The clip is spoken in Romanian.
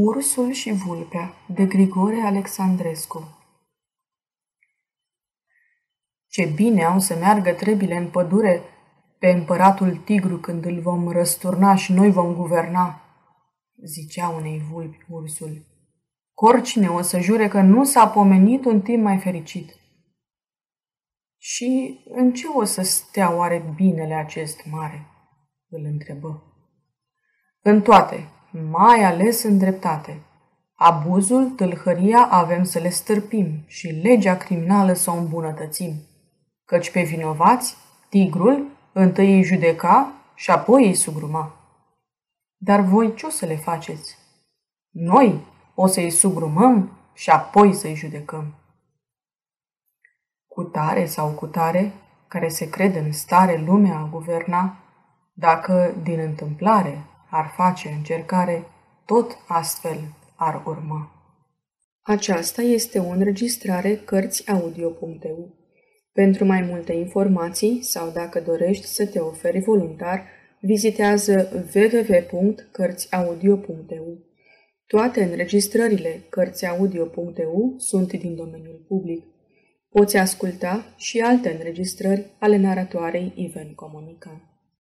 Ursul și vulpea de Grigore Alexandrescu Ce bine au să meargă trebile în pădure pe împăratul tigru când îl vom răsturna și noi vom guverna, zicea unei vulpi ursul. Corcine o să jure că nu s-a pomenit un timp mai fericit. Și în ce o să stea oare binele acest mare? îl întrebă. În toate, mai ales în dreptate. Abuzul, tâlhăria avem să le stârpim și legea criminală să o îmbunătățim. Căci pe vinovați, tigrul întâi îi judeca și apoi îi sugruma. Dar voi ce o să le faceți? Noi o să-i sugrumăm și apoi să-i judecăm. Cu tare sau cu tare, care se crede în stare lumea a guverna, dacă din întâmplare ar face încercare, tot astfel ar urma. Aceasta este o înregistrare Cărțiaudio.eu. Pentru mai multe informații sau dacă dorești să te oferi voluntar, vizitează www.cărțiaudio.eu. Toate înregistrările Cărțiaudio.eu sunt din domeniul public. Poți asculta și alte înregistrări ale naratoarei Iven Comunica.